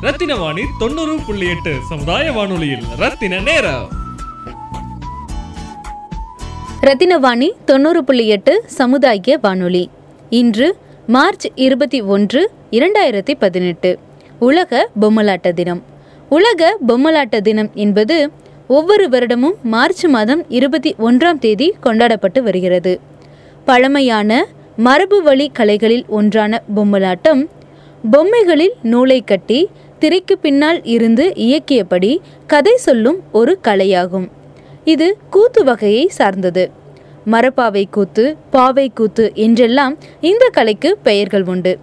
ரத்தின வாணி தொண்ணூறு புள்ளி எட்டு சமுதாய வானொலியில். ரத்தின நேரம். ரத்தினவாணி தொண்ணூறு புள்ளி எட்டு சமுதாய வானொலி. இன்று மார்ச் இருபத்தி ஒன்று இரண்டாயிரத்தி பதினெட்டு. உலக பொம்மலாட்ட தினம். உலக பொம்மலாட்ட தினம் என்பது ஒவ்வொரு வருடமும் மார்ச் மாதம் இருபத்தி ஒன்றாம் தேதி கொண்டாடப்பட்டு வருகிறது. பழமையான மரபு வழி கலைகளில் ஒன்றான பொம்மலாட்டம் பொம்மைகளில் நூலை கட்டி திரைக்கு பின்னால் இருந்து இயக்கியபடி கதை சொல்லும் ஒரு கலையாகும். இது கூத்து வகையை சார்ந்தது. மரப்பாவை கூத்து பாவை கூத்து என்றெல்லாம் இந்த கலைக்கு பெயர்கள் உண்டு.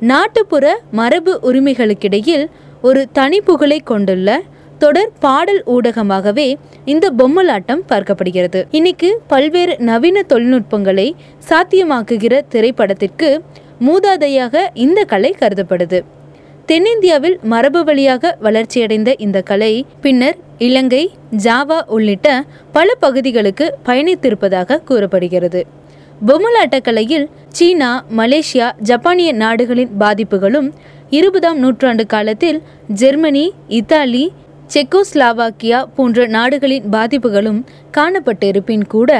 நாட்டுப்புற மரபு உரிமைகளுக்கிடையில் ஒரு தனிப்புகழை கொண்டுள்ள தொடர் பாடல் ஊடகமாகவே இந்த பொம்மலாட்டம் பார்க்கப்படுகிறது. இன்னைக்கு பல்வேறு நவீன தொழில்நுட்பங்களை சாத்தியமாக்குகிற திரைப்படத்திற்கு மூதாதையாக இந்த கலை கருதப்படுது. தென்னிந்தியாவில் மரபு வழியாக வளர்ச்சியடைந்த இந்த கலை பின்னர் இலங்கை ஜாவா உள்ளிட்ட பல பகுதிகளுக்கு பயணித்திருப்பதாக கூறப்படுகிறது. பொம்மலாட்ட கலையில் சீனா மலேசியா ஜப்பானிய நாடுகளின் பாதிப்புகளும் இருபதாம் நூற்றாண்டு காலத்தில் ஜெர்மனி இத்தாலி செக்கோஸ்லாவாக்கியா போன்ற நாடுகளின் பாதிப்புகளும் காணப்பட்டிருப்பின் கூட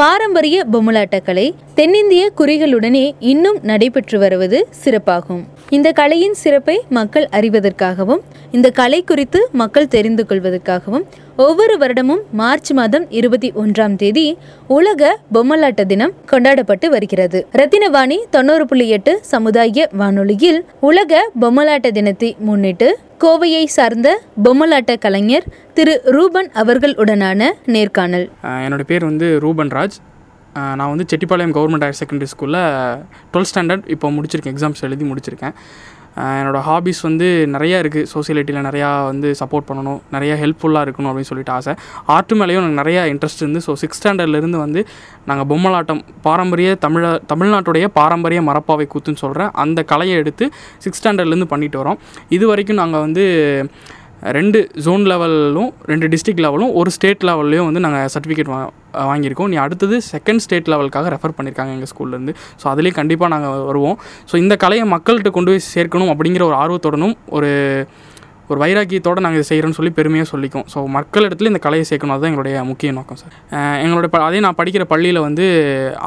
பாரம்பரிய பொம்மலாட்ட கலை தென்னிந்திய குறிகளுடனே இன்னும் நடைபெற்று வருவது சிறப்பாகும். இந்த கலையின் சிறப்பை மக்கள் அறிவதற்காகவும் இந்த கலை குறித்து மக்கள் தெரிந்து கொள்வதற்காகவும் ஒவ்வொரு வருடமும் மார்ச் மாதம் இருபத்தி ஒன்றாம் தேதி உலக பொம்மலாட்ட தினம் கொண்டாடப்பட்டு வருகிறது. ரத்தினவாணி தொண்ணூறு புள்ளி எட்டு சமுதாய வானொலியில் உலக பொம்மலாட்ட தினத்தை முன்னிட்டு கோவையை சார்ந்த பொம்மலாட்ட கலைஞர் திரு ரூபன் அவர்களுடனான நேர்காணல். என்னோடய என்னோட பேர் வந்து ரூபன் ராஜ். நான் வந்து செட்டிப்பாளையம் கவர்மெண்ட் ஹையர் செகண்டரி ஸ்கூலில் டுவெல்த் ஸ்டாண்டர்ட் இப்போ முடிச்சிருக்கேன் எக்ஸாம்ஸ் எழுதி முடிச்சிருக்கேன். என்னோடய ஹாபிஸ் வந்து நிறையா இருக்குது சோசியலிட்டியில் நிறையா வந்து சப்போர்ட் பண்ணணும். நிறையா ஹெல்ப்ஃபுல்லாக இருக்கணும் அப்படின்னு சொல்லிட்டு ஆசை. ஆர்ட் மேலேயும் எனக்கு நிறையா இன்ட்ரெஸ்ட் இருந்து. ஸோ சிக்ஸ் ஸ்டாண்டர்ட்லேருந்து வந்து நாங்கள் பொம்மலாட்டம் பாரம்பரிய தமிழ தமிழ்நாட்டுடைய பாரம்பரிய மரப்பாவை கூத்துன்னு சொல்கிறேன் அந்த கலையை எடுத்து சிக்ஸ் ஸ்டாண்டர்ட்லேருந்து பண்ணிட்டு வரோம். இது வரைக்கும் நாங்கள் வந்து ரெண்டு ஜோன் லெவலும் ரெண்டு டிஸ்ட்ரிக்ட் லெவலும் ஒரு ஸ்டேட் லெவல்லையும் வந்து நாங்கள் சர்டிஃபிகேட் வா வாங்கியிருக்கோம். நீ அடுத்தது செகண்ட் ஸ்டேட் லெவலுக்காக ரெஃபர் பண்ணியிருக்காங்க எங்கள் ஸ்கூல்லேருந்து ஸோ அதுலேயே கண்டிப்பாக நாங்கள் வருவோம். ஸோ இந்த கலையை மக்கள்கிட்ட கொண்டு போய் சேர்க்கணும் அப்படிங்கிற ஒரு ஆர்வத்துடனும் ஒரு ஒரு வைராக்கியத்தோடு நாங்கள் இதை செய்கிறோன்னு சொல்லி பெருமையாக சொல்லிக்கும். ஸோ மக்கள் இடத்துல இந்த கலையை சேர்க்கணும். அதுதான் எங்களுடைய முக்கிய நோக்கம் சார் எங்களோட எங்களுடைய ப அதே நான் படிக்கிற பள்ளியில் வந்து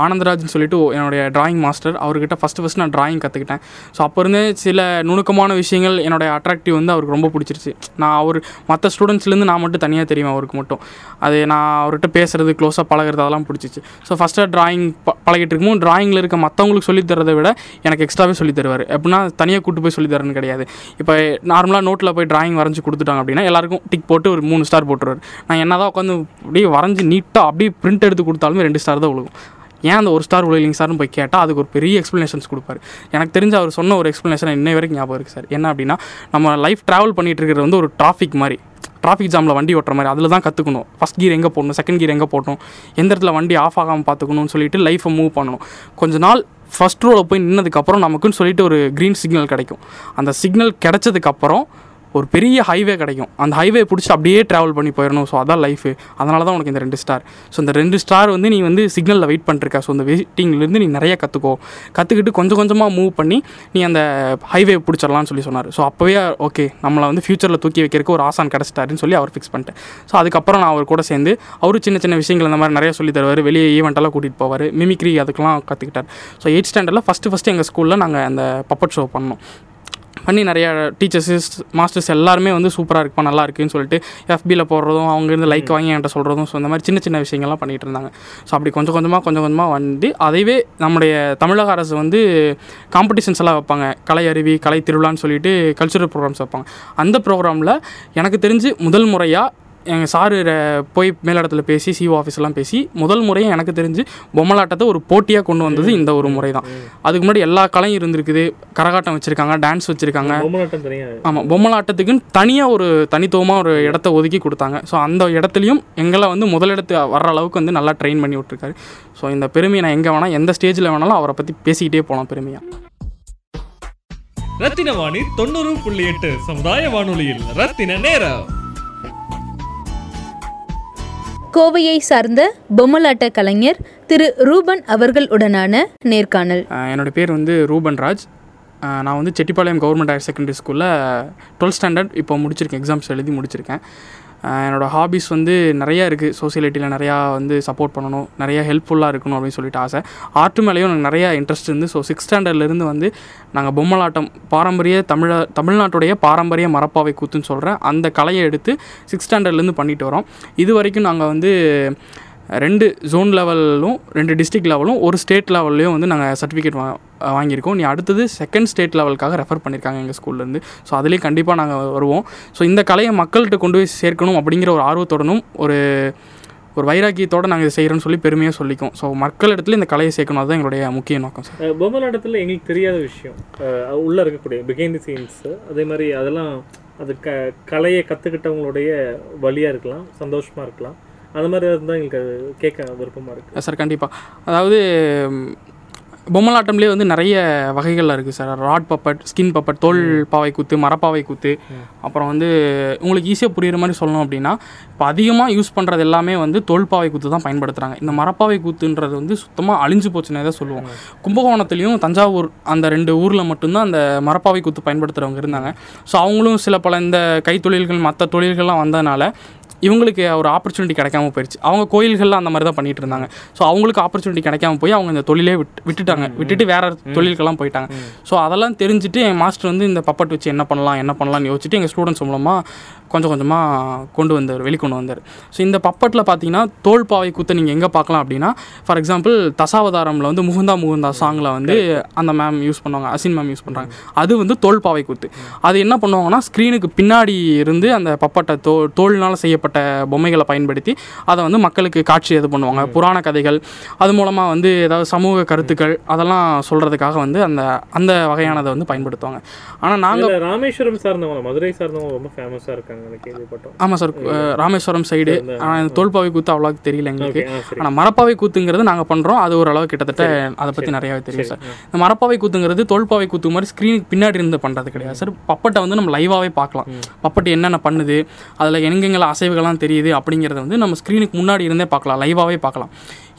ஆனந்தராஜ்னு சொல்லிட்டு என்னுடைய டிராயிங் மாஸ்டர் அவர்கிட்ட ஃபஸ்ட்டு ஃபஸ்ட் நான் டிராயிங் கற்றுக்கிட்டேன் ஸோ அப்போ இருந்தே சில நுணுக்கமான விஷயங்கள் என்னுடைய அட்ராக்டிவ் வந்து அவருக்கு ரொம்ப பிடிச்சிருச்சு. நான் அவர் மற்ற ஸ்டூடெண்ட்ஸ்லேருந்து நான் மட்டும் தனியாக தெரியும் அவருக்கு மட்டும். அது நான் அவர்கிட்ட பேசுகிறது க்ளோஸாக பழகிறது அதெல்லாம் பிடிச்சிச்சு. ஸோ ஃபஸ்ட்டாக டிராயிங் ப பழகிட்டு இருக்கும்போது டிராயிங்கில் இருக்க மற்றவங்களுக்கு சொல்லித் தரதை விட எனக்கு எக்ஸ்ட்ராவே சொல்லி தருவார். எப்படின்னா தனியாக கூட்டு போய் சொல்லித் தரேன்னு கிடையாது. இப்போ நார்மலாக நோட்டில் போய் டிராயிங் வரைஞ்சி கொடுத்துட்டாங்க அப்படின்னா எல்லாருக்கும் டிக் போட்டு ஒரு மூணு ஸ்டார் போட்டுருவார். நான் என்ன தான் உட்காந்து அப்படியே வரைஞ்சி நீட்டாக அப்படியே பிரிண்ட் எடுத்து கொடுத்தாலுமே ரெண்டு ஸ்டார் தான் விழுகும். ஏன் அந்த ஒரு ஸ்டார் விழுகலிங் சார்னு போய் கேட்டால் அதுக்கு ஒரு பெரிய எக்ஸ்ப்ளனேஷன்ஸ் கொடுப்பாரு. எனக்கு தெரிஞ்ச அவர் சொன்ன ஒரு எக்ஸ்ப்ளனேஷன் இன்னை வரைக்கும் ஞாபகம் இருக்குது சார் என்ன அப்படின்னா நம்ம லைஃப் ட்ராவல் பண்ணிகிட்டு இருக்கிறது வந்து ஒரு டிராஃபிக் மாதிரி. டிராஃபிக் ஜாமில் வண்டி ஓட்டுற மாதிரி. அதில் தான் கற்றுக்கணும் ஃபஸ்ட் கீர் எங்கே போடணும்? செகண்ட் கீர் எங்கே போடணும்? எந்த இடத்துல வண்டி ஆஃப் ஆகாமல் பார்த்துக்கணும்னு சொல்லிட்டு லைஃப்பை மூவ் பண்ணணும். கொஞ்ச நாள் ஃபஸ்ட் ரோவில் போய் நின்னதுக்கப்புறம் நமக்குன்னு சொல்லிட்டு ஒரு க்ரீன் சிக்னல் கிடைக்கும். அந்த சிக்னல் கிடைச்சதுக்கப்புறம் ஒரு பெரிய ஹைவே கிடைக்கும். அந்த ஹைவே பிடிச்சி அப்படியே ட்ராவல் பண்ணி போயிடணும் ஸோ அதான் லைஃபு அதனால தான் உனக்கு இந்த ரெண்டு ஸ்டார் ஸோ இந்த ரெண்டு ஸ்டார் வந்து நீ வந்து சிக்னலில் வெயிட் பண்ணிருக்க. ஸோ அந்த வெயிட்டிங்லேருந்து நீ நிறைய கற்றுக்கோ கற்றுக்கிட்டு கொஞ்சம் கொஞ்சமாக மூவ் பண்ணி நீ அந்த ஹைவே பிடிச்சிடலாம்னு சொல்லி சொன்னார். ஸோ அப்போவே ஓகே நம்மளை வந்து ஃப்யூச்சரில் தூக்கி வைக்கிறதுக்கு ஒரு ஆசான் கிடச்சிட்டாருன்னு சொல்லி அவர் ஃபிக்ஸ் பண்ணிட்டேன் ஸோ அதுக்கப்புறம் நான் அவர் கூட சேர்ந்து அவர் சின்ன சின்ன விஷயங்கள் இந்த மாதிரி நிறைய சொல்லி தருவார். வெளியே ஈவெண்ட்டெல்லாம் கூட்டிகிட்டு போவார். மிமிக்ரி அதுக்கெல்லாம் கற்றுக்கிட்டார் ஸோ எயிட் ஸ்டாண்டர்டில் ஃபஸ்ட்டு ஃபஸ்ட்டு எங்கள் ஸ்கூலில் நாங்கள் அந்த பப்பட் ஷோ பண்ணோம். பண்ணி நிறையா டீச்சர்ஸஸ் மாஸ்டர்ஸ் எல்லாருமே வந்து சூப்பராக இருக்குப்பா நல்லா இருக்குன்னு சொல்லிட்டு எஃபியில் போடுறதும் அவங்க இருந்து லைக் வாங்கி என்கிட்ட சொல்கிறதும் ஸோ இந்த மாதிரி சின்ன சின்ன விஷயங்கள்லாம் பண்ணிகிட்டு இருந்தாங்க. ஸோ அப்படி கொஞ்சம் கொஞ்சமாக கொஞ்சம் கொஞ்சமாக வந்து அதைவே நம்முடைய தமிழக அரசு வந்து காம்படிஷன்ஸ் எல்லாம் வைப்பாங்க. கலை அருவி கலை திருவிழான்னு சொல்லிட்டு கல்ச்சுரல் ப்ரோக்ராம்ஸ் வைப்பாங்க. அந்த ப்ரோக்ராமில் எனக்கு தெரிஞ்சு முதல் முறையாக எங்கள் சாரு போய் மேலிடத்துல பேசி சிஓ ஆஃபீஸ்லாம் பேசி முதல் முறையாக எனக்கு தெரிஞ்சு பொம்மலாட்டத்தை ஒரு போட்டியாக கொண்டு வந்தது இந்த ஒரு முறை தான் அதுக்கு முன்னாடி எல்லா கலையும் இருந்திருக்குது. கரகாட்டம் வச்சுருக்காங்க டான்ஸ் வச்சுருக்காங்க. ஆமாம் பொம்மலாட்டத்துக்குன்னு தனியாக ஒரு தனித்துவமாக ஒரு இடத்த ஒதுக்கி கொடுத்தாங்க. ஸோ அந்த இடத்துலையும் எங்களை வந்து முதலிடத்து வர்ற அளவுக்கு வந்து நல்லா ட்ரெயின் பண்ணி விட்ருக்காரு ஸோ இந்த பெருமையை நான் எங்கே வேணால் எந்த ஸ்டேஜில் வேணாலும் அவரை பற்றி பேசிக்கிட்டே போகலாம் பெருமையாக ரத்தின வாணி தொண்ணூறு புள்ளி எட்டு சமுதாய வானொலியில் ரத்தின நேரம். கோவையை சார்ந்த பொம்மலாட்ட கலைஞர் திரு ரூபன் அவர்களுடனான நேர்காணல். என்னோடய என்னோட பேர் வந்து ரூபன் ராஜ். நான் வந்து செட்டிப்பாளையம் கவர்மெண்ட் ஹையர் செகண்டரி ஸ்கூலில் டுவெல்த் ஸ்டாண்டர்ட் இப்போ முடிச்சிருக்கேன் எக்ஸாம்ஸ் எழுதி முடிச்சிருக்கேன். என்னோடய ஹாபிஸ் வந்து நிறையா இருக்குது சோசியலிட்டியில் நிறையா வந்து சப்போர்ட் பண்ணணும். நிறையா ஹெல்ப்ஃபுல்லாக இருக்கணும் அப்படின்னு சொல்லிட்டு ஆசை. ஆர்ட் மேலேயும் எனக்கு நிறையா இன்ட்ரெஸ்ட் இருந்து ஸோ சிக்ஸ் ஸ்டாண்டர்ட்லேருந்து வந்து நாங்கள் பொம்மலாட்டம் பாரம்பரிய தமிழ தமிழ்நாட்டுடைய பாரம்பரிய மரப்பாவை கூத்துன்னு சொல்கிறேன் அந்த கலையை எடுத்து சிக்ஸ் ஸ்டாண்டர்ட்லேருந்து பண்ணிட்டு வரோம். இது வரைக்கும் நாங்கள் வந்து ரெண்டு ஜோன் லெவலும் ரெண்டு டிஸ்ட்ரிக்ட் லெவலும் ஒரு ஸ்டேட் லெவல்லையும் வந்து நாங்கள் சர்டிஃபிகேட் வா வாங்கியிருக்கோம். நீ அடுத்தது செகண்ட் ஸ்டேட் லெவலுக்காக ரெஃபர் பண்ணியிருக்காங்க எங்கள் ஸ்கூல்லேருந்து ஸோ அதுலேயும் கண்டிப்பாக நாங்கள் வருவோம். ஸோ இந்த கலையை மக்கள்கிட்ட கொண்டு போய் சேர்க்கணும் அப்படிங்கிற ஒரு ஆர்வத்துடனும் ஒரு ஒரு வைராக்கியத்தோடு நாங்கள் இதை செய்கிறோன்னு சொல்லி பெருமையாக சொல்லிக்கோம். ஸோ மக்கள் இடத்துல இந்த கலையை சேர்க்கணும். அதுதான் எங்களுடைய முக்கிய நோக்கம் சார் பொம்மல் இடத்துல எங்களுக்கு தெரியாத விஷயம் உள்ளே இருக்கக்கூடிய பிகைண்ட் தி சீன்ஸ் அதே மாதிரி அதெல்லாம் அது க கலையை கற்றுக்கிட்டவங்களுடைய வழியாக இருக்கலாம் சந்தோஷமாக இருக்கலாம். அந்த மாதிரி இருந்தால் எங்களுக்கு அது கேட்க விருப்பமாக இருக்குது சார் கண்டிப்பாக அதாவது பொம்மலாட்டம்லேயே வந்து நிறைய வகைகள்லாம் இருக்குது sir. Rod puppet skin puppet தோல் பாவை கூத்து மரப்பாவை கூத்து. அப்புறம் வந்து உங்களுக்கு ஈஸியாக புரியுற மாதிரி சொல்லணும் அப்படின்னா இப்போ அதிகமாக யூஸ் பண்ணுறது எல்லாமே வந்து தோல் பாவை கூத்து தான் பயன்படுத்துகிறாங்க இந்த மரப்பாவை கூத்துன்றது வந்து சுத்தமாக அழிஞ்சு போச்சுன்னே தான் சொல்லுவோம். கும்பகோணத்துலேயும் தஞ்சாவூர் அந்த ரெண்டு ஊரில் மட்டும்தான் அந்த மரப்பாவை கூத்து பயன்படுத்துகிறவங்க இருந்தாங்க. ஸோ அவங்களும் சில பல இந்த கைத்தொழில்கள் மற்ற தொழில்கள்லாம் வந்ததுனால இவங்களுக்கு ஒரு ஆப்பர்ச்சுனிட்டி கிடைக்காம போயிடுச்சு அவங்க கோயில்கள்லாம் அந்த மாதிரி தான் பண்ணிட்டு இருந்தாங்க. ஸோ அவங்களுக்கு ஆப்பர்ச்சுனிட்டி கிடைக்காம போய் அவங்க இந்த தொழிலே விட்டு விட்டுட்டாங்க. விட்டுட்டு வேற தொழிலுக்கெல்லாம் போயிட்டாங்க. ஸோ அதெல்லாம் தெரிஞ்சுட்டு என் மாஸ்டர் வந்து இந்த பப்பட் வச்சு என்ன பண்ணலாம் என்ன பண்ணலாம்னு யோசிச்சுட்டு எங்கள் ஸ்டூடெண்ட்ஸ் மூலமாக கொஞ்சம் கொஞ்சமாக கொண்டு வந்தார் வெளிக்கொண்டு வந்தார். ஸோ இந்த பப்பட்டில் பார்த்தீங்கன்னா தோல் பாவை கூத்தை நீங்கள் எங்கே பார்க்கலாம் அப்படின்னா ஃபார் எக்ஸாம்பிள் தசாவதாரமில் வந்து முகுந்தா முகுந்தா சாங்கில் வந்து அந்த மேம் யூஸ் பண்ணுவாங்க அசின் மேம் யூஸ் பண்ணுறாங்க அது வந்து தோல் பாவை கூத்து. அது என்ன பண்ணுவாங்கன்னா ஸ்க்ரீனுக்கு பின்னாடி இருந்து அந்த பப்பட்டை தோ தோல்னால் செய்யப்பட்ட பொம்மைகளை பயன்படுத்தி அதை வந்து மக்களுக்கு காட்சி இது பண்ணுவாங்க. புராண கதைகள் அது மூலமாக வந்து ஏதாவது சமூக கருத்துக்கள் அதெல்லாம் சொல்கிறதுக்காக வந்து அந்த அந்த வகையானதை வந்து பயன்படுத்துவாங்க. ஆனால் நாங்கள் ராமேஸ்வரம் சார்ந்தவங்க மதுரை சார்ந்தவங்க ரொம்ப ஃபேமஸாக இருக்காங்க. ஆமாம் சார் ராமேஸ்வரம் சைடு ஆனால் இந்த தோல்பாவை கூத்து அவ்வளோக்கு தெரியல எங்களுக்கு. ஆனால் மரப்பாவை கூத்துங்கிறது நாங்கள் பண்ணுறோம் அது ஓரளவு கிட்டத்தட்ட அதை பற்றி நிறையாவே தெரியும் சார். இந்த மரப்பாவை கூத்துங்கிறது தோல்பாவை கூத்து மாதிரி ஸ்க்ரீனுக்கு பின்னாடி இருந்து பண்ணுறது கிடையாது சார். பப்பட்டை வந்து நம்ம லைவாகவே பார்க்கலாம். பப்பட்டு என்னென்ன பண்ணுது அதில் எங்கெங்கெல்லாம் அசைவுகள்லாம் தெரியுது அப்படிங்கிறத வந்து நம்ம ஸ்க்ரீனுக்கு முன்னாடி இருந்தே பார்க்கலாம் லைவாகவே பார்க்கலாம்.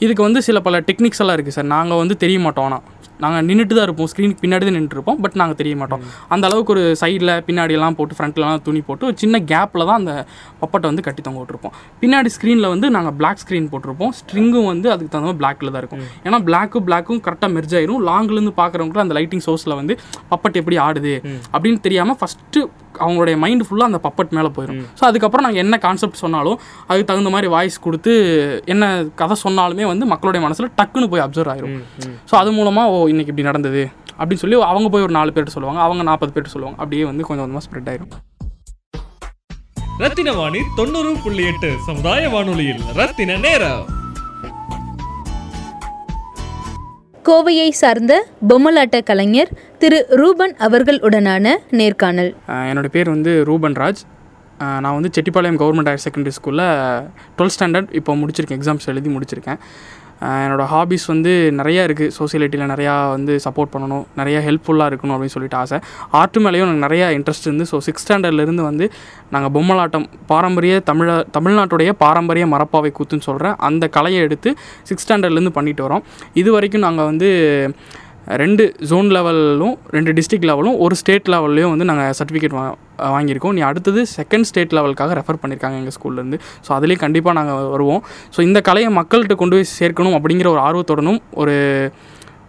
இதுக்கு வந்து சில பல டெக்னிக்ஸ் எல்லாம் இருக்குது சார். நாங்கள் வந்து தெரிய மாட்டோம் ஆனால் நாங்கள் நின்றுட்டு தான் இருப்போம். ஸ்க்ரீனுக்கு பின்னாடி தான் நின்றுட்டு இருப்போம் பட் நாங்கள் தெரிய மாட்டோம் அந்த அளவுக்கு ஒரு சைடில் பின்னாடியெல்லாம் போட்டு ஃப்ரண்ட்லலாம் துணி போட்டு ஒரு சின்ன கேப்பில் தான் அந்த பப்பட்டை வந்து கட்டி தொங்க விட்டுருப்போம். பின்னாடி ஸ்க்ரீனில் வந்து நாங்கள் பிளாக் ஸ்க்ரீன் போட்டிருப்போம். ஸ்ட்ரிங்கும் வந்து அதுக்கு தகுந்த மாதிரி பிளாக்ல தான் இருக்கும். ஏன்னா பிளாக்கும் பிளாக்கும் கரெக்டாக மெர்ஜ் ஆயிரும். லாங்லேருந்து பார்க்குறவங்களுக்கு அந்த லைட்டிங் சோர்ஸில் வந்து பப்பட் எப்படி ஆடுது அப்படின்னு தெரியாமல் ஃபஸ்ட்டு அவங்களுடைய மைண்டு ஃபுல்லாக அந்த பப்பட் மேலே போயிடும் ஸோ அதுக்கப்புறம் நாங்கள் என்ன கான்செப்ட் சொன்னாலும் அதுக்கு தகுந்த மாதிரி வாய்ஸ் கொடுத்து என்ன கதை சொன்னாலுமே வந்து மக்களுடைய மனசில் டக்குன்னு போய் அப்சர்வ் ஆயிரும். ஸோ அது மூலமாக ஓ இன்னைக்கு இப்படி நடந்தது அப்படின்னு சொல்லி அவங்க போய் ஒரு நாலு பேர்ட்டு சொல்லுவாங்க அவங்க நாற்பது பேர்ட்டு சொல்லுவாங்க. அப்படியே வந்து கொஞ்சம் கொஞ்சமாக ஸ்ப்ரெட் ஆயிரும். ரத்தின வாணி தொண்ணூறு புள்ளி எட்டு சமுதாய வானொலியில். ரத்தின நேரம். கோவையை சார்ந்த பொம்மலாட்ட கலைஞர் திரு ரூபன் அவர்களுடனான நேர்காணல். அஹ் என்னோட பேர் வந்து ரூபன் ராஜ். நான் வந்து செட்டிப்பாளையம் கவர்மெண்ட் ஹையர் செகண்டரி ஸ்கூலில் டுவெல்த் ஸ்டாண்டர்ட் இப்போ முடிச்சிருக்கேன் எக்ஸாம்ஸ் எழுதி முடிச்சிருக்கேன். என்னோடய ஹாபிஸ் வந்து நிறையா இருக்குது சோசியலிட்டியில் நிறையா வந்து சப்போர்ட் பண்ணணும். நிறையா ஹெல்ப்ஃபுல்லாக இருக்கணும் அப்படின்னு சொல்லிட்டு ஆசை. ஆர்ட் மேலேயும் எனக்கு நிறையா இன்ட்ரெஸ்ட் இருந்து ஸோ சிக்ஸ் ஸ்டாண்டர்ட்லேருந்து வந்து நாங்கள் பொம்மலாட்டம் பாரம்பரிய தமிழ தமிழ்நாட்டுடைய பாரம்பரிய மரப்பாவை கூத்துன்னு சொல்கிறேன் அந்த கலையை எடுத்து சிக்ஸ் ஸ்டாண்டர்ட்லேருந்து பண்ணிட்டு வரோம். இது வரைக்கும் நாங்கள் வந்து ரெண்டு ஜோன் லெவலும் ரெண்டு டிஸ்ட்ரிக்ட் லெவலும் ஒரு ஸ்டேட் லெவல்லையும் வந்து நாங்கள் சர்டிஃபிகேட் வா வாங்கியிருக்கோம். நீ அடுத்தது செகண்ட் ஸ்டேட் லெவலுக்காக ரெஃபர் பண்ணியிருக்காங்க எங்கள் ஸ்கூல்லேருந்து ஸோ அதுலேயே கண்டிப்பாக நாங்கள் வருவோம். ஸோ இந்த கலையை மக்கள்கிட்ட கொண்டு போய் சேர்க்கணும் அப்படிங்கிற ஒரு ஆர்வத்துடனும் ஒரு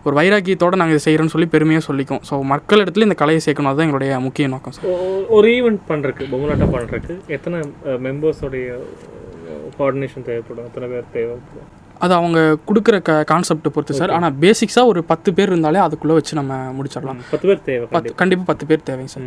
ஒரு வைராக்கியத்தோடு நாங்கள் இதை செய்கிறோன்னு சொல்லி பெருமையாக சொல்லிக்கும். ஸோ மக்கள் இடத்துல இந்த கலையை சேர்க்கணும். அதுதான் எங்களுடைய முக்கிய நோக்கம் சார் ஒரு ஈவெண்ட் பண்ணுறக்கு பொம்மலாட்டம் பண்ணுறக்கு எத்தனை மெம்பர்ஸோடைய கோஆர்டினேஷன் தேவைப்படும்? எத்தனை பேர் தேவைப்படும்? அது அவங்க கொடுக்குற க கான்செப்ட் பொறுத்து சார் ஆனால் பேசிக்ஸாக ஒரு பத்து பேர் இருந்தாலே அதுக்குள்ளே வச்சு நம்ம முடிச்சிடலாம். பத்து பேர் தேவை பத்து கண்டிப்பாக பத்து பேர் தேவைங்க சார்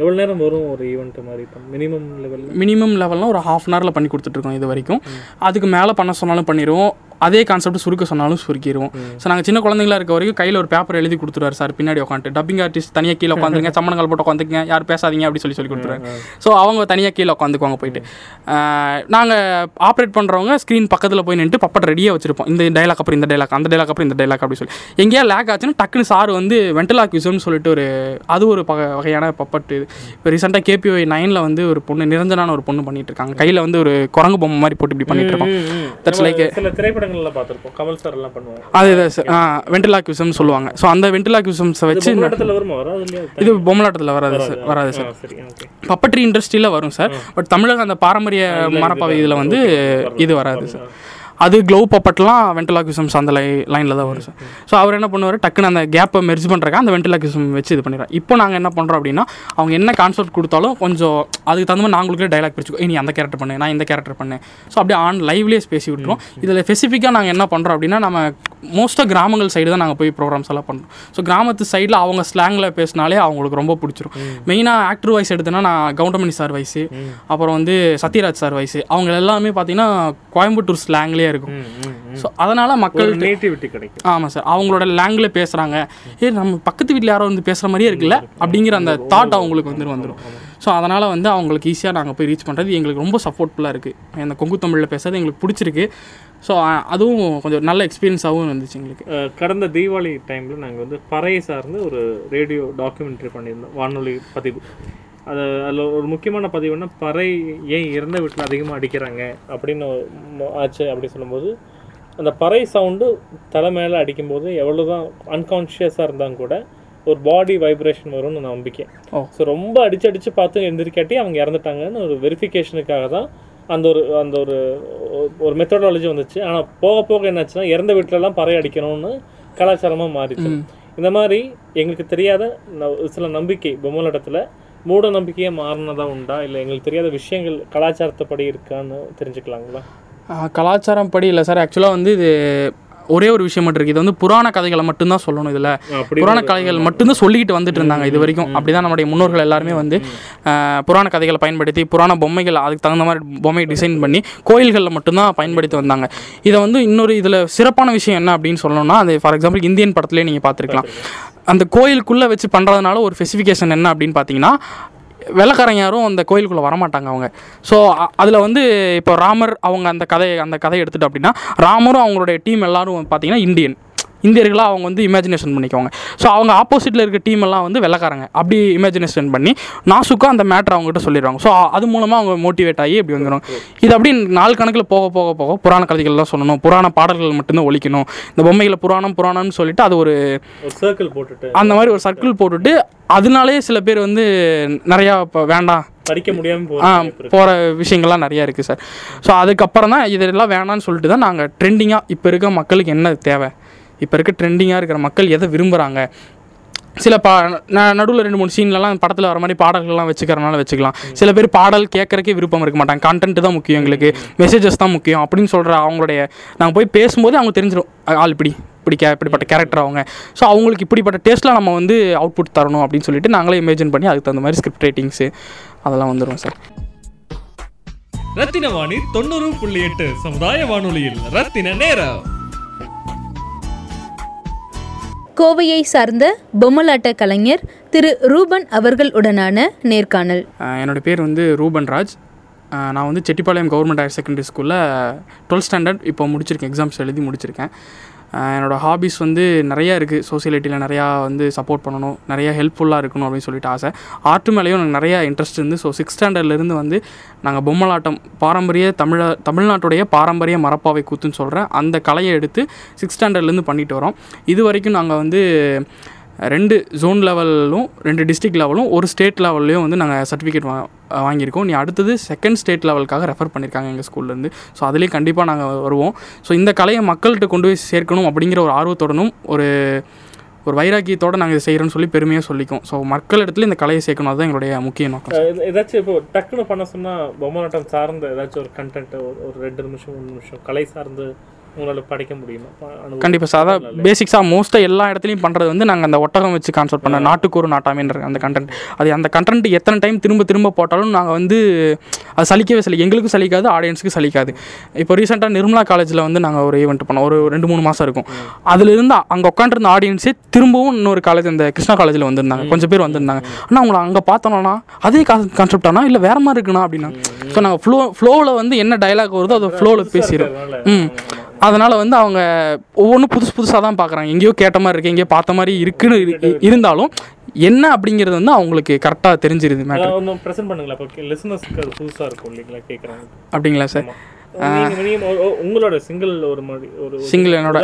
எவ்வளோ நேரம் வரும் ஒரு ஈவெண்ட் மாதிரி? மினிமம் லெவலில் மினிமம் லெவலில் ஒரு ஹாஃப் அன் ஹவரில் பண்ணி கொடுத்துட்ருக்கோம் இது வரைக்கும். அதுக்கு மேலே பண்ண சொன்னாலும் பண்ணிடுவோம். அதே கான்செப்ட் சுருக்க சொன்னாலும் சுருக்கிடுவோம் ஸோ நாங்கள் சின்ன குழந்தைங்களா இருக்க வரைக்கும் கையில் ஒரு பேப்பர் எழுதி கொடுத்துருவார் சார் பின்னாடி உட்காந்துட்டு டப்பிங் ஆர்டிஸ்ட் தனியாக கீழே உட்காந்துருங்க சம்மணங்கள் போட்டு உட்காந்துங்க யார் பேசாதீங்க அப்படி சொல்லி சொல்லி கொடுத்துருவாரு. ஸோ அவங்க தனியாக கீழே உட்காந்துக்குவாங்க போயிட்டு. நாங்கள் ஆப்ரேட் பண்ணுறவங்க ஸ்க்ரீன் பக்கத்தில் போய் நின்று பப்பட் ரெடியாக வச்சிருப்போம். இந்த டைலாக் அப்புறம் இந்த டைலாக் அந்த டைலாக் அப்புறம் இந்த டைலாக் அப்படி சொல்லி. எங்கேயா லேக் ஆச்சுன்னா டக்குன்னு சார் வந்து வெண்டலாக்யூசம்னு சொல்லிட்டு ஒரு அது ஒரு பக வகையான பப்பட்டு இப்போ ரீசெண்டாக கேபிஒய் நைனில் வந்து ஒரு பொண்ணு நிரஞ்சனான ஒரு பொண்ணு பண்ணிட்டு இருக்காங்க. கையில் வந்து ஒரு குரங்கு பொம்மை மாதிரி போட்டு இப்படி பண்ணிட்டு இருக்கோம். That's like படங்கள்லாம் பார்த்துருப்போம். கமல் சார் எல்லாம் பண்ணுவாங்க. அதுதான் சார் வெண்டிலாக்யூசம்னு சொல்லுவாங்க. ஸோ அந்த வெண்டிலாக்யூசம்ஸை வச்சு பொம்மலாட்டத்துல வருமா? வராது இல்லையா? இது பொம்மலாட்டத்தில் வராது சார். வராது சார். பப்பட்ரி இண்டஸ்ட்ரியில் வரும் சார். பட் தமிழக அந்த பாரம்பரிய மரப்பாவை இதில் வந்து இது வராது சார். அது க்ளோவ் பப்பட்லாம் வென்டிலாக்யூசம்ஸ் அந்த லை லைனில் தான் வரும் சார் ஸோ அவர் என்ன பண்ணுவார்? டக்குன்னு அந்த கேப்பை மெர்ஜ் பண்ணுறக்க அந்த வென்டிலாக்யூசம் வச்சு இது பண்ணிடுறாரு இப்போ நாங்கள் என்ன பண்ணுறோம் அப்படின்னா அவங்க என்ன கான்செப்ட் கொடுத்தாலும் கொஞ்சம் அதுக்கு தகுந்த மாதிரி நாங்களுக்கே டைலாக் பிரிச்சுக்கோ "ஏய், நீ அந்த கேரக்டர் பண்ணு நான் இந்த கேரக்டர் பண்ணேன் ஸோ அப்படியே ஆன் லைவ்லேயே பேசி விட்டுருவோம். இதில் ஸ்பெசிஃபிக்காக நாங்கள் என்ன பண்ணுறோம் அப்படின்னா நம்ம மோஸ்ட்டாக கிராமங்கள் சைடு தான் நாங்கள் போய் ப்ரோக்ராம்ஸ் எல்லாம் பண்ணுறோம் ஸோ கிராமத்து சைடில் அவங்க ஸ்லாங்கில் பேசினாலே அவங்களுக்கு ரொம்ப பிடிச்சிரும். மெயினாக ஆக்டர் வாய்ஸ் எடுத்தேன்னா நான் கவுண்டமணி சார் வயசு அப்புறம் வந்து சத்யராஜ் சார் வயசு அவங்க எல்லாமே பார்த்தீங்கன்னா கோயம்புத்தூர் ஸ்லாங்லேயே இருக்கும். ஸோ அதனால் மக்கள் நேட்டிவிட்டி கிடைக்கும். ஆமாம் சார் அவங்களோட லேங்கில் பேசுகிறாங்க ஏ நம்ம பக்கத்து வீட்டில் யாரோ வந்து பேசுகிற மாதிரியே இருக்குல்ல? அப்படிங்கிற அந்த தாட் அவங்களுக்கு வந்து வந்துடும் ஸோ அதனால் வந்து அவங்களுக்கு ஈஸியாக நாங்கள் போய் ரீச் பண்ணுறது எங்களுக்கு ரொம்ப சப்போர்ட்ஃபுல்லாக இருக்குது அந்த கொங்கு தமிழில் பேசுறது எங்களுக்கு பிடிச்சிருக்கு. ஸோ அதுவும் கொஞ்சம் நல்ல எக்ஸ்பீரியன்ஸாகவும் இருந்துச்சு எங்களுக்கு. கடந்த தீபாவளி டைமில் நாங்கள் வந்து பறையை சார்ந்து ஒரு ரேடியோ டாக்குமெண்ட்ரி பண்ணியிருந்தோம். வானொலி பதிவு. அது அதில் ஒரு முக்கியமான பதிவுன்னா பறை ஏன் இறந்த வீட்டில் அதிகமாக அடிக்கிறாங்க அப்படின்னு ஆச்சு அப்படி சொல்லும்போது அந்த பறை சவுண்டு தலை மேலே அடிக்கும்போது எவ்வளோ தான் அன்கான்ஷியஸாக இருந்தாங்க கூட ஒரு பாடி வைப்ரேஷன் வரும்னு நம்பிக்கை. ஸோ ரொம்ப அடிச்சு அடிச்சு பார்த்து எந்திரிக்காட்டி அவங்க இறந்துட்டாங்கன்னு ஒரு வெரிஃபிகேஷனுக்காக தான் அந்த ஒரு அந்த ஒரு ஒரு மெத்தடாலஜி வந்துச்சு. ஆனால் போக போக என்னாச்சுன்னா இறந்த வீட்டிலலாம் பறை அடிக்கணும்னு கலாச்சாரமாக மாறிச்சு. இந்த மாதிரி எங்களுக்கு தெரியாத சில நம்பிக்கை பொம்மலாட்டத்தில் மூட நம்பிக்கையாக மாறினதா உண்டா? இல்லை எங்களுக்கு தெரியாத விஷயங்கள் கலாச்சாரத்தை படி இருக்கான்னு தெரிஞ்சுக்கலாங்களா? கலாச்சாரம் படி இல்லை சார். ஆக்சுவலாக வந்து இது ஒரே ஒரு விஷயம் மட்டும் இருக்குது இது வந்து புராண கதைகளை மட்டும்தான் சொல்லணும் இதில். புராண கதைகள் மட்டும்தான் சொல்லிக்கிட்டு வந்துட்டு இருந்தாங்க இது வரைக்கும். அப்படிதான் நம்முடைய முன்னோர்கள் எல்லாருமே வந்து புராண கதைகளை பயன்படுத்தி புராண பொம்மைகள் அதுக்கு தகுந்த மாதிரி பொம்மை டிசைன் பண்ணி கோயில்களில் மட்டும்தான் பயன்படுத்தி வந்தாங்க. இதை வந்து இன்னொரு இதில் சிறப்பான விஷயம் என்ன அப்படின்னு சொல்லணும்னா அது ஃபார் எக்ஸாம்பிள் இந்தியன் படத்துலேயே நீங்கள் பார்த்துருக்கலாம். அந்த கோயிலுக்குள்ளே வச்சு பண்ணுறதுனால ஒரு ஸ்பெசிஃபிகேஷன் என்ன அப்படின்னு பார்த்தீங்கன்னா வெள்ளக்காரங்க யாரும் அந்த கோயிலுக்குள்ளே வரமாட்டாங்க அவங்க. ஸோ அதில் வந்து இப்போ ராமர் அவங்க அந்த கதையை அந்த கதையை எடுத்துகிட்டு அப்படின்னா ராமரும் அவங்களுடைய டீம் எல்லாரும் பார்த்தீங்கன்னா இந்தியன். இந்தியர்களாக அவங்க வந்து இமேஜினேஷன் பண்ணிக்குவாங்க. ஸோ அவங்க ஆப்போசிட்டில் இருக்க டீம் எல்லாம் வந்து வெள்ளக்காரங்க. அப்படி இமேஜினேஷன் பண்ணி நாசுக்காக அந்த மேட்ரை அவங்ககிட்ட சொல்லிடுவாங்க. ஸோ அது மூலமாக அவங்க மோட்டிவேட் ஆகி இப்படி வந்துடும் இது அப்படி நாள் கணக்கில் போக போக போக புராண கதைகள்லாம் சொல்லணும். புராண பாடல்கள் மட்டும்தான் ஒழிக்கணும். இந்த பொம்மைகளை புராணம் புராணம்னு சொல்லிட்டு அது ஒரு சர்க்கிள் போட்டுட்டு. அந்த மாதிரி ஒரு சர்க்கிள் போட்டுட்டு அதனாலே சில பேர் வந்து நிறையா இப்போ வேண்டாம் படிக்க முடியாமல் ஆ போகிற விஷயங்கள்லாம் நிறையா இருக்குது சார் ஸோ அதுக்கப்புறம் தான் இதெல்லாம் வேணாம்னு சொல்லிட்டு தான் நாங்கள் ட்ரெண்டிங்காக இப்போ இருக்க மக்களுக்கு என்ன தேவை? இப்போ இருக்க ட்ரெண்டிங்காக இருக்கிற மக்கள் எதை விரும்புகிறாங்க சில பா நடுவில் ரெண்டு மூணு சீன்லலாம் படத்தில் வர மாதிரி பாடல்கள்லாம் வச்சுக்கிறனால வச்சுக்கலாம். சில பேர் பாடல் கேட்கறக்கே விருப்பம் இருக்க மாட்டாங்க. கண்டென்ட் தான் முக்கியம் எங்களுக்கு. மெசேஜஸ் தான் முக்கியம் அப்படின்னு சொல்கிற அவங்களுடைய நாங்கள் போய் பேசும்போது அவங்க தெரிஞ்சிடும் ஆள் இப்படி இப்படி கே இப்படிப்பட்ட கேரக்டர் அவங்க. ஸோ அவங்களுக்கு இப்படிப்பட்ட டேஸ்ட்டில் நம்ம வந்து அவுட்புட் தரணும் அப்படின்னு சொல்லிட்டு நாங்களே இமேஜின் பண்ணி அதுக்கு தகுந்த மாதிரி ஸ்கிரிப்ட் ரைட்டிங்ஸு அதெல்லாம் வந்துடும் சார். ரத்தின வாணி தொண்ணூறு புள்ளி எட்டு சமுதாய வானொலியில் ரத்தின நேரம். கோவையை சார்ந்த பொம்மலாட்ட கலைஞர் திரு ரூபன் அவர்களுடனான நேர்காணல். என்னோடய என்னோட பேர் வந்து ரூபன் ராஜ். நான் வந்து செட்டிப்பாளையம் கவர்மெண்ட் ஹையர் செகண்டரி ஸ்கூலில் டுவெல்த் ஸ்டாண்டர்ட் இப்போ முடிச்சிருக்கேன் எக்ஸாம்ஸ் எழுதி முடிச்சிருக்கேன். என்னோடய ஹாபிஸ் வந்து நிறையா இருக்குது சோசியலிட்டியில் நிறையா வந்து சப்போர்ட் பண்ணணும். நிறையா ஹெல்ப்ஃபுல்லாக இருக்கணும் அப்படின்னு சொல்லிட்டு ஆசை. ஆர்ட் மேலேயும் எனக்கு நிறையா இன்ட்ரெஸ்ட் இருந்து ஸோ சிக்ஸ் ஸ்டாண்டர்ட்லேருந்து வந்து நாங்கள் பொம்மலாட்டம் பாரம்பரிய தமிழ தமிழ்நாட்டுடைய பாரம்பரிய மரப்பாவை கூத்துன்னு சொல்கிறேன் அந்த கலையை எடுத்து சிக்ஸ் ஸ்டாண்டர்ட்லேருந்து பண்ணிட்டு வரோம். இது வரைக்கும் நாங்கள் வந்து ரெண்டு ஜோன் லெவலும் ரெண்டு டிஸ்ட்ரிக்ட் லெவலும் ஒரு ஸ்டேட் லெவல்லையும் வந்து நாங்கள் சர்டிஃபிகேட் வா வாங்கியிருக்கோம். நீ அடுத்தது செகண்ட் ஸ்டேட் லெவலுக்காக ரெஃபர் பண்ணியிருக்காங்க எங்கள் ஸ்கூல்லேருந்து ஸோ அதுலேயும் கண்டிப்பாக நாங்கள் வருவோம். ஸோ இந்த கலையை மக்கள்கிட்ட கொண்டு போய் சேர்க்கணும் அப்படிங்கிற ஒரு ஆர்வத்துடனும் ஒரு ஒரு வைராக்கியத்தோடு நாங்கள் இதை செய்கிறோன்னு சொல்லி பெருமையாக சொல்லிக்கும். ஸோ மக்கள் இடத்துல இந்த கலையை சேர்க்கணும். அதுதான் எங்களுடைய முக்கிய நோக்கம். ஏதாச்சும் இப்போ டக்குன்னு பண்ண சொன்னால் பொம்மை நாட்டம் சார்ந்த ஏதாச்சும் ஒரு கண்டென்ட் ஒரு ரெண்டு நிமிஷம் மூணு நிமிஷம் கலை சார்ந்து உங்களால படிக்க முடியுமா? கண்டிப்பாக சார் அதான் பேசிக்ஸாக மோஸ்ட்டாக எல்லா இடத்துலையும் பண்ணுறது வந்து நாங்கள் அந்த ஒட்டகம் வச்சு கான்செப்ட் பண்ண நாட்டுக்கூறு நாட்டாமின்ற அந்த கண்டென்ட் அது அந்த கண்டென்ட் எத்தனை டைம் திரும்ப திரும்ப போட்டாலும் நாங்கள் வந்து அது சலிக்கவே சலி எங்களுக்கும் சலிக்காது ஆடியன்ஸுக்கு சலிக்காது. இப்போ ரீசெண்டாக நிர்மலா காலேஜில் வந்து நாங்கள் ஒரு ஈவெண்ட் பண்ணோம். ஒரு ரெண்டு மூணு மாதம் இருக்கும். அதுலேருந்து அங்கே உட்காந்துருந்த ஆடியன்ஸே திரும்பவும் இன்னொரு காலேஜ் இந்த கிருஷ்ணா காலேஜில் வந்திருந்தாங்க. கொஞ்சம் பேர் வந்திருந்தாங்க. ஆனால் அவங்கள அங்கே பார்த்தோன்னா அதே கான்செப்ட் ஆனால் இல்லை வேற மாதிரி இருக்குண்ணா அப்படின்னா. ஸோ நாங்கள் ஃப்ளோ ஃப்ளோவில் வந்து என்ன டைலாக் வருதோ அதை ஃப்ளோவில் பேசிடுறோம். அதனால ம். அதனால் வந்து அவங்க ஒவ்வொன்றும் புதுசு புதுசாக தான் பார்க்குறாங்க எங்கேயோ கேட்ட மாதிரி இருக்கு எங்கேயோ பார்த்த மாதிரி இருக்குன்னு இரு- இருந்தாலும் என்ன அப்படிங்கிறது வந்து அவங்களுக்கு கரெக்டாக தெரிஞ்சிருது ப்ரெசென்ட் பண்ணுங்களா இப்போ லிசனர்ஸ்க்கு அது புதுசா இருக்கும் இல்லைங்களா கேட்குறாங்க அப்படிங்களா சார் உங்களோட சிங்கிள் ஒரு மாதிரி ஒரு ஒரு Single என்னோட-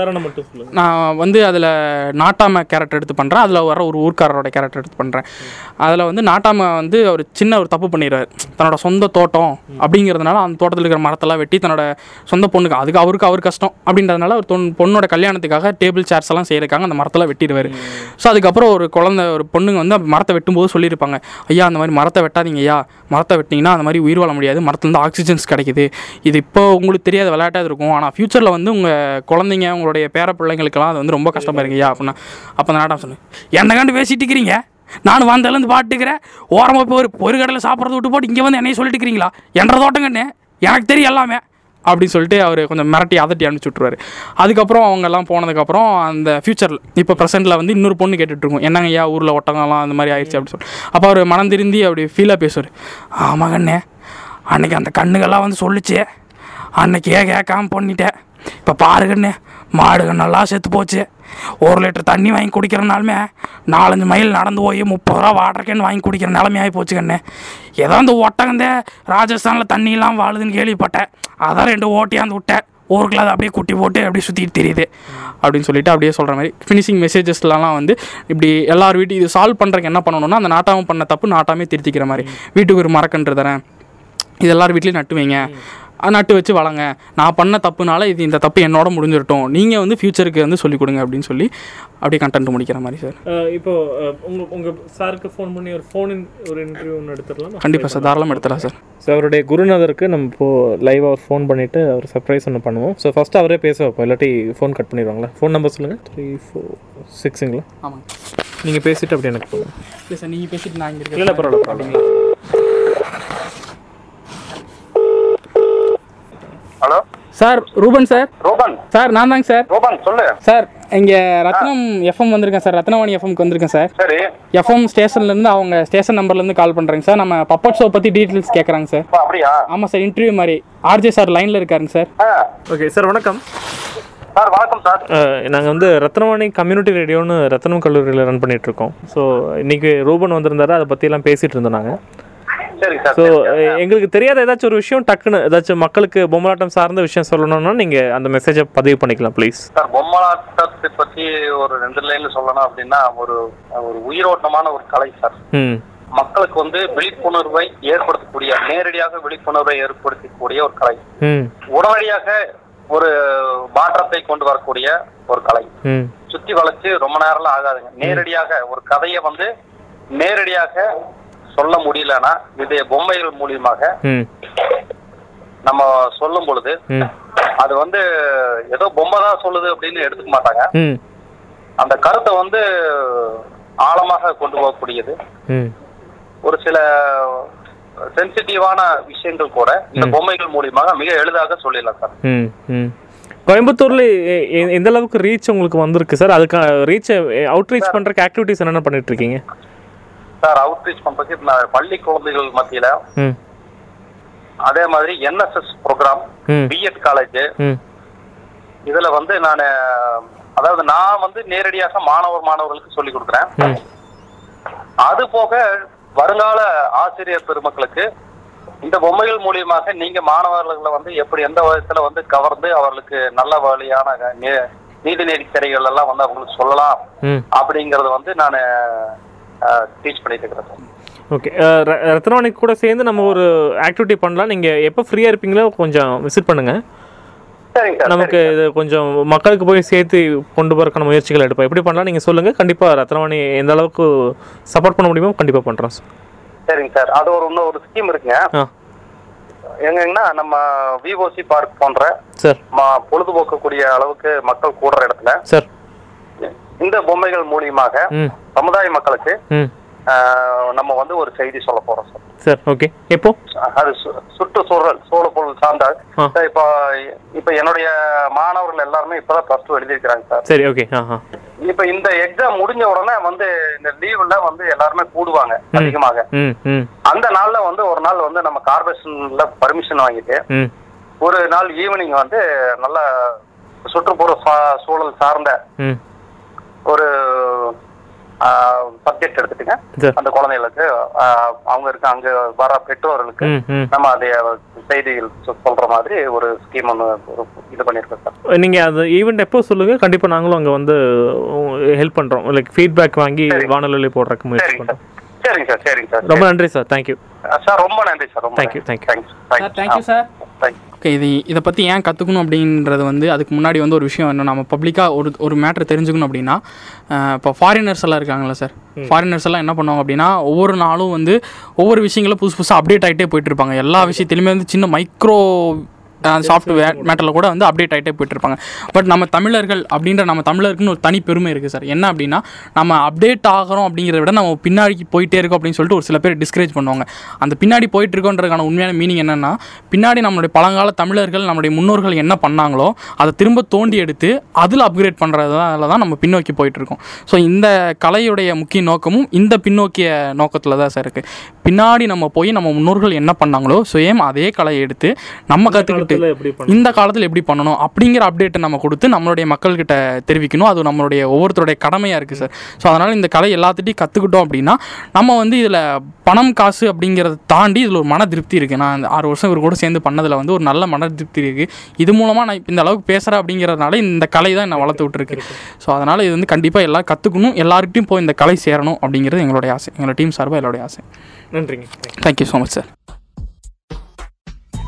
நான் வந்து அதில் நாட்டாம கேரக்டர் எடுத்து பண்ணுறேன் அதில் வர ஒரு ஊர்க்காரரோட கேரக்டர் எடுத்து பண்ணுறேன் அதில் வந்து நாட்டாம வந்து ஒரு சின்ன ஒரு தப்பு பண்ணிடுறாரு தன்னோட சொந்த தோட்டம் அப்படிங்கிறதுனால அந்த தோட்டத்தில் இருக்கிற மரத்தெல்லாம் வெட்டி தன்னோட சொந்த பொண்ணுக்கு அதுக்கு அவருக்கு அவர் கஷ்டம் அப்படின்றதுனால ஒரு தொன் பொண்ணோட கல்யாணத்துக்காக டேபிள் சேர்ஸ் எல்லாம் செய்யறதுக்காக அந்த மரத்தெல்லாம் வெட்டிடுவார். ஸோ அதுக்கப்புறம் ஒரு குழந்தை ஒரு பொண்ணுங்க வந்து மரத்தை வெட்டும்போது சொல்லியிருப்பாங்க ஐயா அந்த மாதிரி மரத்தை வெட்டாதீங்க ஐயா மரத்தை வெட்டினீங்கன்னா அந்த மாதிரி உயிர் வாழ முடியாது. மரத்துலேருந்து ஆக்சிஜன்ஸ் கிடைக்குது. இது இப்போ உங்களுக்கு தெரியாத விளையாட்டாக இருக்கும். ஆனால் ஃப்யூச்சரில் வந்து உங்கள் குழந்தைங்க உங்களுடைய பேர பிள்ளைங்களுக்கெல்லாம் அது வந்து ரொம்ப கஷ்டமா இருக்குயா அப்படின்னா. அப்போ அந்த நாட்டம் சொன்னேன் என்ன கண்டு பேசிட்டு இருக்கிறீங்க? நான் வந்ததுலேருந்து பாட்டுக்கிறேன். ஓரமாக போய் ஒரு ஒரு கடையில் சாப்பிட்றத விட்டு போட்டு இங்கே வந்து என்னைய சொல்லிட்டு இருக்கிறீங்களா? என்ற தோட்டம் கண்ணு. எனக்கு தெரியும் எல்லாமே. அப்படின்னு சொல்லிட்டு அவர் கொஞ்சம் மிரட்டி அதட்டி அனுப்பிச்சி விட்ருவாரு அதுக்கப்புறம் அவங்கெல்லாம் போனதுக்கப்புறம் அந்த ஃபியூச்சரில் இப்போ ப்ரெசென்ட்டில் வந்து இன்னொரு பொண்ணு கேட்டுட்டு என்னங்க ஐயா ஊரில் ஒட்டங்கெல்லாம் அந்த மாதிரி ஆயிடுச்சு அப்படின்னு சொல்லி அப்போ அவர் மனம் திருந்தி அப்படி ஃபீலாக பேசுவார். ஆமாம் கண்ணே அன்றைக்கி அந்த கண்ணுகள்லாம் வந்து சொல்லிச்சு. அன்னைக்கே கேட்காம பண்ணிட்டேன். இப்போ பாருங்கண்ணே நல்லா செத்து போச்சு. ஒரு லிட்டர் தண்ணி வாங்கி குடிக்கிறனாலுமே நாலஞ்சு மைல் நடந்து போய் முப்பது ரூபா வாட்டர் கேன் வாங்கி குடிக்கிற நிலைமையாகி போச்சு கண்ணே ஏதோ அந்த ஒட்டகந்தே ராஜஸ்தானில் தண்ணியெல்லாம் வாழுதுன்னு கேள்விப்பட்டேன். அதான் ரெண்டு ஓட்டியாந்து விட்டேன். ஊருக்குள்ள அதை அப்படியே குட்டி போட்டு அப்படியே சுற்றிட்டு தெரியுது. அப்படின்னு சொல்லிட்டு அப்படியே சொல்கிற மாதிரி ஃபினிஷிங் மெசேஜஸ்லாம் வந்து இப்படி எல்லார் வீட்டு இது சால்வ் பண்ணுறக்கு என்ன பண்ணணும்னா அந்த நாட்டாமல் பண்ண தப்பு நாட்டாமே திருத்திக்கிற மாதிரி. வீட்டுக்கு ஒரு மரக்கன்று தரேன். இது எல்லார் வீட்லேயும் நட்டுவீங்க. நட்டு வச்சு வளங்க. நான் பண்ண தப்புனால இது இந்த தப்பு என்னோட முடிஞ்சிடட்டும் நீங்கள் வந்து ஃப்யூச்சருக்கு வந்து சொல்லிக் கொடுங்க அப்படின்னு சொல்லி அப்படியே கண்டென்ட் முடிக்கிற மாதிரி சார். இப்போ அஹ், உங்க உங்க சாருக்கு ஃபோன் பண்ணி ஒரு ஃபோன் ஒரு இன்டர்வியூ ஒன்று எடுத்துடலாம்? கண்டிப்பாக சார் தாராளமாக எடுத்துலாம் சார். ஸோ அவருடைய குருநாதருக்கு நம்ம இப்போ லைவ் அவர் ஃபோன் பண்ணிட்டு அவர் சர்ப்ரைஸ் ஒன்று பண்ணுவோம். ஸோ ஃபர்ஸ்ட் அவரே பேச வைப்போம். இல்லாட்டி ஃபோன் கட் பண்ணிடுவாங்களா? ஃபோன் நம்பர் சொல்லுங்கள் த்ரீ ஃபோர் சிக்ஸுங்களா ஆமாங்க. நீங்கள் பேசிட்டு அப்படி எனக்கு போதும் இல்லை சார் நீங்கள் பேசிட்டு நான் இங்கே இல்லை இல்லை பரவாயில்ல பரவாயில்ல. Sir Ruben sir. Ruben. Sir நான் தாங்க சார். ரூபன் சொல்லு. சார் இங்கே ரத்னம் எஃப்எம் வந்திருக்கேன் சார். ரத்னவாணி எஃப்எம்க்கு வந்திருக்கேன் சார். சரி. எஃப்எம் ஸ்டேஷன்லேருந்து அவங்க ஸ்டேஷன் நம்பர்லேருந்து கால் பண்ணுறேங்க சார். நம்ம பப்பட் ஷோ பற்றி டீட்டெயில்ஸ் கேட்குறாங்க சார். அப்பா, அப்படியா? ஆமாம் சார் இன்டர்வியூ மாதிரி. ஆர்ஜே சார் லைனில் இருக்காருங்க சார். ஆ, ஓகே சார் வணக்கம். சார் வணக்கம் சார். நாங்கள் வந்து ரத்னவாணி கம்யூனிட்டி ரேடியோன்னு ரத்னம் கல்லூரியில் ரன் பண்ணிட்டு இருக்கோம். ஸோ இன்னைக்கு ரூபன் வந்திருந்தாரு அதை பற்றிலாம் பேசிட்டு இருந்தோம் நாங்கள் ஸோ சரி, சரி. எங்களுக்கு தெரியாத ஏதாச்சும் ஒரு விஷயம் டக்குன்னு ஏதாச்சும் மக்களுக்கு பொம்மலாட்டம் சார்ந்த விஷயம் சொல்லணும்னா நீங்கள் அந்த மெசேஜை பதிவு பண்ணிக்கலாம் ப்ளீஸ் சார் பொம்மலாட்டத்தை பத்தி ஒரு ரெண்டு லைன்ல சொல்லணும் அப்படின்னா ஒரு ஒரு உயிரோட்டமான ஒரு கலை சார். மக்களுக்கு வந்து விழிப்புணர்வை ஏற்படுத்தக்கூடிய நேரடியாக விழிப்புணர்வை ஏற்படுத்தக்கூடிய ஒரு கலை. உடனடியாக ஒரு மாற்றத்தை கொண்டு வரக்கூடிய ஒரு கலை. சுத்தி வளைச்சு ரொம்ப நேரம்லாம் ஆகாதுங்க. நேரடியாக ஒரு கதையை வந்து நேரடியாக சொல்ல முடியலன்னா இது பொம்மைகள் மூலியமாக நம்ம சொல்லும் பொழுது அது வந்து ஏதோ பொம்மை தான் சொல்லுது அப்படின்னு எடுத்துக்க மாட்டாங்க. அந்த கருத்தை வந்து ஆழமாக கொண்டு போகக்கூடியது. ஒரு சில சென்சிட்டிவான விஷயங்கள் கூட இந்த பொம்மைகள் மூலியமாக மிக எளிதாக சொல்லிடலாம் சார். கோயம்புத்தூர்ல எந்த அளவுக்கு ரீச் உங்களுக்கு வந்திருக்கு சார்? அதுக்கு ரீச் அவுட் ரீச் பண்றதுக்கு ஆக்டிவிட்டிஸ் என்னென்ன பண்ணிட்டு இருக்கீங்க? சார் அவுட்ரீச் பண்றதுக்கு பள்ளி குழந்தைகள் மத்தியில அதே மாதிரி என்எஸ்எஸ் ப்ரோக்ராம் பிஎட் காலேஜ் இதுல வந்து நான் அதாவது நான் வந்து நேரடியாக மாணவர் மாணவர்களுக்கு சொல்லி கொடுக்குறேன். அது போக வருங்கால ஆசிரியர் பெருமக்களுக்கு இந்த பொம்மைகள் மூலியமாக நீங்க மாணவர்களை வந்து எப்படி எந்த விதத்துல வந்து கவர்ந்து அவர்களுக்கு நல்ல வழியான நீதிநெறி திரைகள் எல்லாம் வந்து அவங்களுக்கு சொல்லலாம் அப்படிங்கறத வந்து நான் டீச் பண்ணிட்டு இருக்கிறேன் சார். ஓகே ரத்னவாணி கூட சேர்ந்து நம்ம ஒரு ஆக்டிவிட்டி பண்ணலாம். நீங்கள் எப்போ ஃப்ரீயாக இருப்பீங்களோ கொஞ்சம் விசிட் பண்ணுங்க. சரிங்க சார் நமக்கு இது கொஞ்சம் மக்களுக்கு போய் சேர்த்து கொண்டு போறதுக்கான முயற்சிகள் எடுப்போம். எப்படி பண்ணலாம் நீங்கள் சொல்லுங்கள் கண்டிப்பாக ரத்னவாணி எந்த அளவுக்கு சப்போர்ட் பண்ண முடியுமோ கண்டிப்பாக பண்ணுறோம் சார். சார். சரிங்க சார். அது ஒரு இன்னும் ஒரு ஸ்கீம் இருக்குங்க. எங்கன்னா நம்ம விஓசி பார்க் போன்ற சார். பொழுதுபோக்கக்கூடிய அளவுக்கு மக்கள் கூடுற இடத்துல சார். இந்த பொம்மைகள் மூலியமாக சமுதாய மக்களுக்கு நம்ம வந்து ஒரு செய்தி சொல்ல போறோம் சார். Sir okay. எப்போ? அது சுற்றுச்சூழல் சூழப்பொருள் சார்ந்த ஆ. சார், இப்போ இப்போ என்னுடைய மாணவர்கள் எல்லாருமே இப்பதான் பிளஸ் டூ எழுதியிருக்கிறாங்க சார். சரி ஓகே. இப்போ இந்த எக்ஸாம் முடிஞ்ச உடனே வந்து இந்த லீவுல வந்து எல்லாருமே கூடுவாங்க அதிகமாக. அந்த நாள்ல வந்து ஒரு நாள் வந்து நம்ம கார்பரேஷன்ல பர்மிஷன் வாங்கிட்டு ஒரு நாள் ஈவினிங் வந்து நல்ல சுற்றுப்புற சூழல் சார்ந்த ஒரு சப்ஜெக்ட் எடுத்துட்டுங்க. அந்த குழந்தைகளுக்கு அவங்க இருக்க அங்க வர பெற்றோர்களுக்கு நம்ம அதை செய்திகள் சொல்ற மாதிரி ஒரு ஸ்கீம் ஒன்று இது பண்ணியிருக்கோம் சார். நீங்கள் அந்த ஈவெண்ட் எப்போ சொல்லுங்கள் கண்டிப்பாக நாங்களும் அங்கே வந்து ஹெல்ப் பண்ணுறோம் லைக் ஃபீட்பேக் வாங்கி வானொலியில் போடுறதுக்கு முயற்சி சார். சரிங்க சார் சரிங்க சார். ரொம்ப நன்றி சார். தேங்க்யூ சார் ரொம்ப நன்றி சார். ரொம்ப you. Thanks thank you sir. Thank you okay இது இதை பற்றி ஏன் கற்றுக்கணும் அப்படின்றது வந்து அதுக்கு முன்னாடி வந்து ஒரு விஷயம் என்ன நம்ம பப்ளிக்காக ஒரு ஒரு மேட்ரு தெரிஞ்சுக்கணும் அப்படின்னா இப்போ ஃபாரினர்ஸ் எல்லாம் இருக்காங்களா சார் ஃபாரினர்ஸ் எல்லாம் என்ன பண்ணுவாங்க அப்படின்னா ஒவ்வொரு நாளும் வந்து ஒவ்வொரு விஷயங்களும் புதுசு புதுசாக அப்டேட் ஆகிட்டே போயிட்டு இருப்பாங்க. எல்லா விஷயத்துலையுமே வந்து சின்ன மைக்ரோ சாஃப்ட்வேர் மேட்டரில் கூட வந்து அப்டேட் ஆகிட்டே போயிட்டு இருப்பாங்க பட் நம்ம தமிழர்கள் அப்படின்ற நம்ம தமிழருக்குன்னு ஒரு தனி பெருமை இருக்குது சார் என்ன அப்படின்னா நம்ம அப்டேட் ஆகிறோம் அப்படிங்கிறத விட நம்ம பின்னாடி போயிட்டே இருக்கோம் அப்படின்னு சொல்லிட்டு ஒரு சில பேர் டிஸ்கரேஜ் பண்ணுவாங்க. அந்த பின்னாடி போயிட்டு இருக்கோன்றதுக்கான உண்மையான மீனிங் என்னன்னா பின்னாடி நம்மளுடைய பழங்கால தமிழர்கள் நம்முடைய முன்னோர்கள் என்ன பண்ணாங்களோ அதை திரும்ப தோண்டி எடுத்து அதில் அப்கிரேட் பண்ணுறதுனால தான் நம்ம பின்னோக்கி போயிட்டு இருக்கோம் ஸோ இந்த கலையுடைய முக்கிய நோக்கமும் இந்த பின்னோக்கிய நோக்கத்தில் தான் சார் இருக்குது பின்னாடி நம்ம போய் நம்ம முன்னோர்கள் என்ன பண்ணாங்களோ சேம் அதே கலையை எடுத்து நம்ம கற்றுக்கிட்டு பண்ண இந்த காலத்தில் எப்படி பண்ணணும் அப்படிங்கிற அப்டேட்டை நம்ம கொடுத்து நம்மளுடைய மக்கள்கிட்ட தெரிவிக்கணும். அது நம்மளுடைய ஒவ்வொருத்தருடைய கடமையாக இருக்குது சார் ஸோ அதனால் இந்த கலை எல்லாத்துட்டையும் கற்றுக்கிட்டோம் அப்படின்னா நம்ம வந்து இதில் பணம் காசு அப்படிங்கிறத தாண்டி இதில் ஒரு மன திருப்தி இருக்குது நான் ஆறு வருஷம் இவர் கூட சேர்ந்து பண்ணதில் வந்து ஒரு நல்ல மன திருப்தி இருக்குது இது மூலமாக நான் இப்ப இந்த அளவுக்கு பேசுகிறேன் அப்படிங்கிறதுனால இந்த கலை தான் என்னை வளர்த்து விட்டுருக்கு. ஸோ அதனால் இது வந்து கண்டிப்பாக எல்லாம் கற்றுக்கணும் எல்லாருக்கிட்டையும் போய் இந்த கலை சேரணும் அப்படிங்கிறது எங்களுடைய ஆசை. எங்களோட டீம் சார்பாக என்னுடைய ஆசை. நன்றிங்க. Thank you. Thank you so much sir